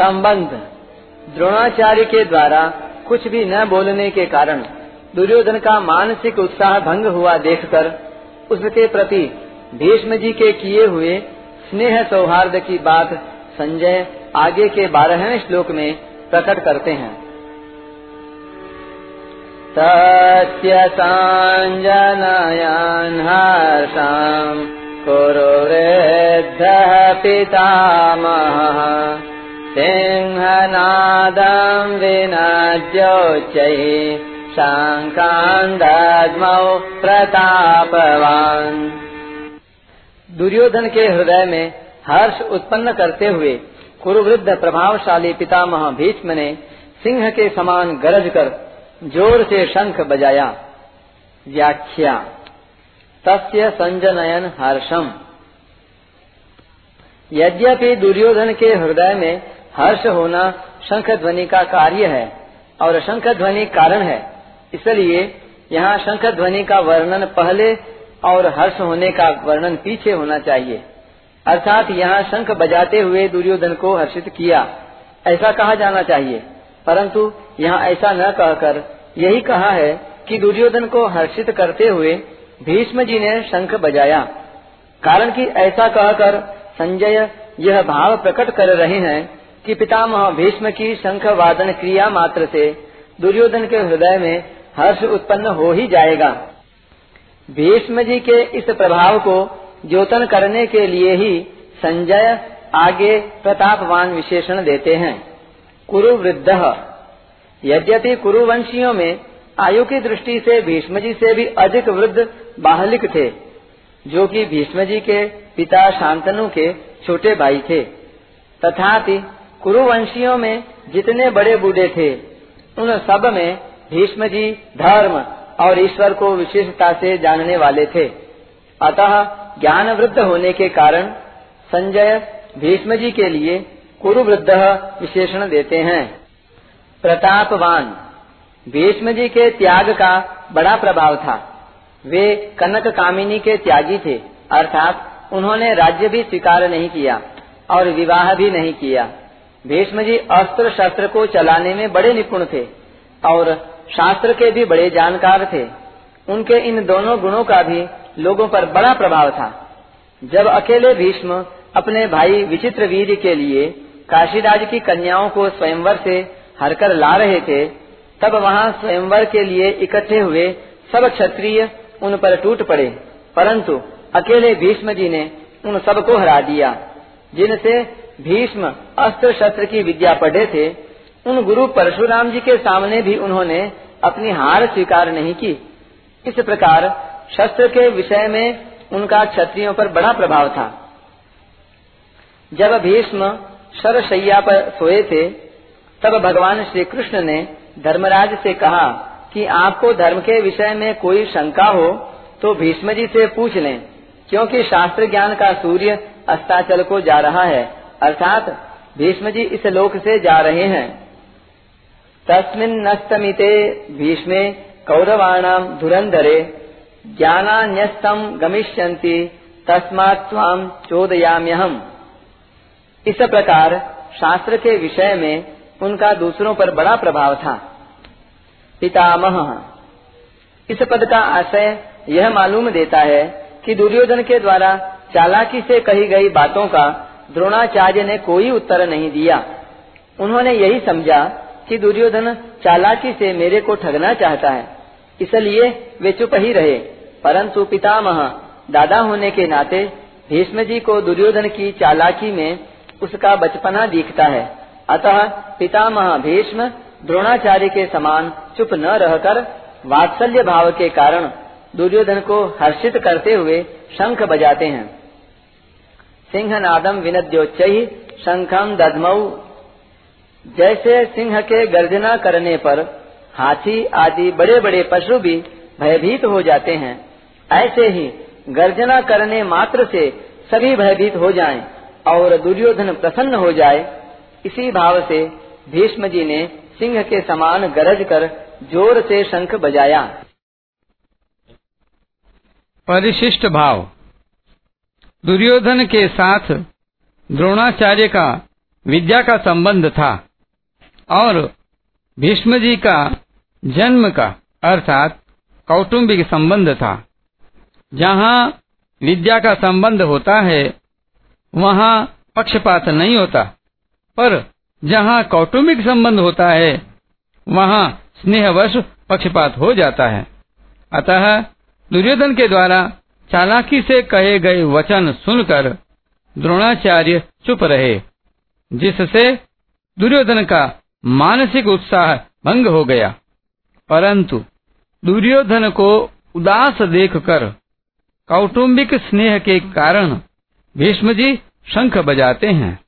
संबंध। द्रोणाचार्य के द्वारा कुछ भी न बोलने के कारण दुर्योधन का मानसिक उत्साह भंग हुआ देखकर उसके प्रति भीष्म जी के किए हुए स्नेह सौहार्द की बात संजय आगे के बारहवें श्लोक में प्रकट करते हैं। तस्य साञ्जनयन् कुरु वृद्धः पितामहः। सिंहनादम् विनद्योच्चैः शङ्कान् दद्मौ प्रतापवान्। दुर्योधन के हृदय में हर्ष उत्पन्न करते हुए कुरुवृद्ध प्रभावशाली पितामह भीष्म ने सिंह के समान गरज कर ज़ोर से शंख बजाया, व्याख्या, तस्य संजनयन हर्षम। यद्यपि दुर्योधन के हृदय में हर्ष होना शंख ध्वनि का कार्य है और शंख ध्वनि कारण है। इसलिए यहाँ शंख ध्वनि का वर्णन पहले और हर्ष होने का वर्णन पीछे होना चाहिए। अर्थात यहाँ शंख बजाते हुए दुर्योधन को हर्षित किया। ऐसा कहा जाना चाहिए। परंतु यहाँ ऐसा न कहकर यही कहा है कि दुर्योधन को हर्षित करते हुए भीष्म जी ने शंख बजाया। कारण कि ऐसा कहकर संजय यह भाव प्रकट कर रहे हैं कि पितामह भीष्म की शंख वादन क्रिया मात्र से दुर्योधन के हृदय में हर्ष उत्पन्न हो ही जाएगा। भीष्म जी के इस प्रभाव को द्योतन करने के लिए ही संजय आगे प्रतापवान विशेषण देते हैं। कुरु वृद्ध यद्यपि कुरुवंशियों में आयु की दृष्टि से भीष्म जी से भी अधिक वृद्ध बाहलिक थे, जो कि भीष्म जी के पिता शांतनु के छोटे भाई थे। तथापि कुरुवंशियों में जितने बड़े बूढ़े थे, उन सब में भीष्म जी धर्म और ईश्वर को विशेषता से जानने वाले थे। अतः ज्ञान वृद्ध होने के कारण संजय भीष्म जी के लिए कुरुवृद्ध विशेषण देते हैं। प्रतापवान। भीष्म जी के त्याग का बड़ा प्रभाव था। वे कनक कामिनी के त्यागी थे, अर्थात उन्होंने राज्य भी स्वीकार नहीं किया और विवाह भी नहीं किया। भीष्म जी अस्त्र शस्त्र को चलाने में बड़े निपुण थे और शास्त्र के भी बड़े जानकार थे। उनके इन दोनों गुणों का भी लोगों पर बड़ा प्रभाव था। जब अकेले भीष्म अपने भाई विचित्र वीर के लिए काशीराज की कन्याओं को स्वयंवर से हरकर ला रहे थे, तब वहाँ स्वयंवर के लिए इकट्ठे हुए सब क्षत्रिय उन पर टूट पड़े। परंतु अकेले भीष्म जी ने उन सबको हरा दिया, जिनसे भीष्म अस्त्र शस्त्र की विद्या पढ़े थे, उन गुरु परशुराम जी के सामने भी उन्होंने अपनी हार स्वीकार नहीं की। इस प्रकार शस्त्र के विषय में उनका क्षत्रियों पर बड़ा प्रभाव था। जब भीष्म शरशैया पर सोए थे, तब भगवान श्री कृष्ण ने धर्मराज से कहा कि आपको धर्म के विषय में कोई शंका हो तो भीष्म जी से पूछ लें, क्योंकि शास्त्र ज्ञान का सूर्य अस्ताचल को जा रहा है। अर्थात भीष्म जी इस लोक से जा रहे हैं। तस्मिन्नस्तमिते भीष्मे कौरवाणाम धुरंधरे, ज्ञानान्यस्तम गमिष्यन्ति, तस्मात् स्वाम चोदयाम्यहम। इस प्रकार शास्त्र के विषय में उनका दूसरों पर बड़ा प्रभाव था। पितामह, इस पद का आशय यह मालूम देता है कि दुर्योधन के द्वारा चालाकी से कही गई बातों का द्रोणाचार्य ने कोई उत्तर नहीं दिया। उन्होंने यही समझा कि दुर्योधन चालाकी से मेरे को ठगना चाहता है, इसलिए वे चुप ही रहे। परंतु पितामह, दादा होने के नाते भीष्म जी को दुर्योधन की चालाकी में उसका बचपना दिखता है। अतः पितामह भीष्म द्रोणाचार्य के समान चुप न रहकर वात्सल्य भाव के कारण दुर्योधन को हर्षित करते हुए शंख बजाते हैं। सिंह नादम विनद्योच्च शंखम दधमऊ जैसे सिंह के गर्जना करने पर हाथी आदि बड़े बड़े पशु भी भयभीत हो जाते हैं। ऐसे ही गर्जना करने मात्र से सभी भयभीत हो जाएँ और दुर्योधन प्रसन्न हो जाए। इसी भाव से भीष्म जी ने सिंह के समान गरज कर ज़ोर से शंख बजाया। परिशिष्ट भाव। दुर्योधन के साथ द्रोणाचार्य का विद्या का संबंध था और भीष्म जी का जन्म का, अर्थात कौटुंबिक संबंध था। जहाँ विद्या का संबंध होता है, वहाँ पक्षपात नहीं होता। पर जहाँ कौटुंबिक संबंध होता है, वहाँ स्नेहवश पक्षपात हो जाता है। अतः दुर्योधन के द्वारा चालाकी से कहे गए वचन सुनकर द्रोणाचार्य चुप रहे, जिससे दुर्योधन का मानसिक उत्साह भंग हो गया। परंतु दुर्योधन को उदास देखकर, कौटुंबिक स्नेह के कारण भीष्म जी शंख बजाते हैं।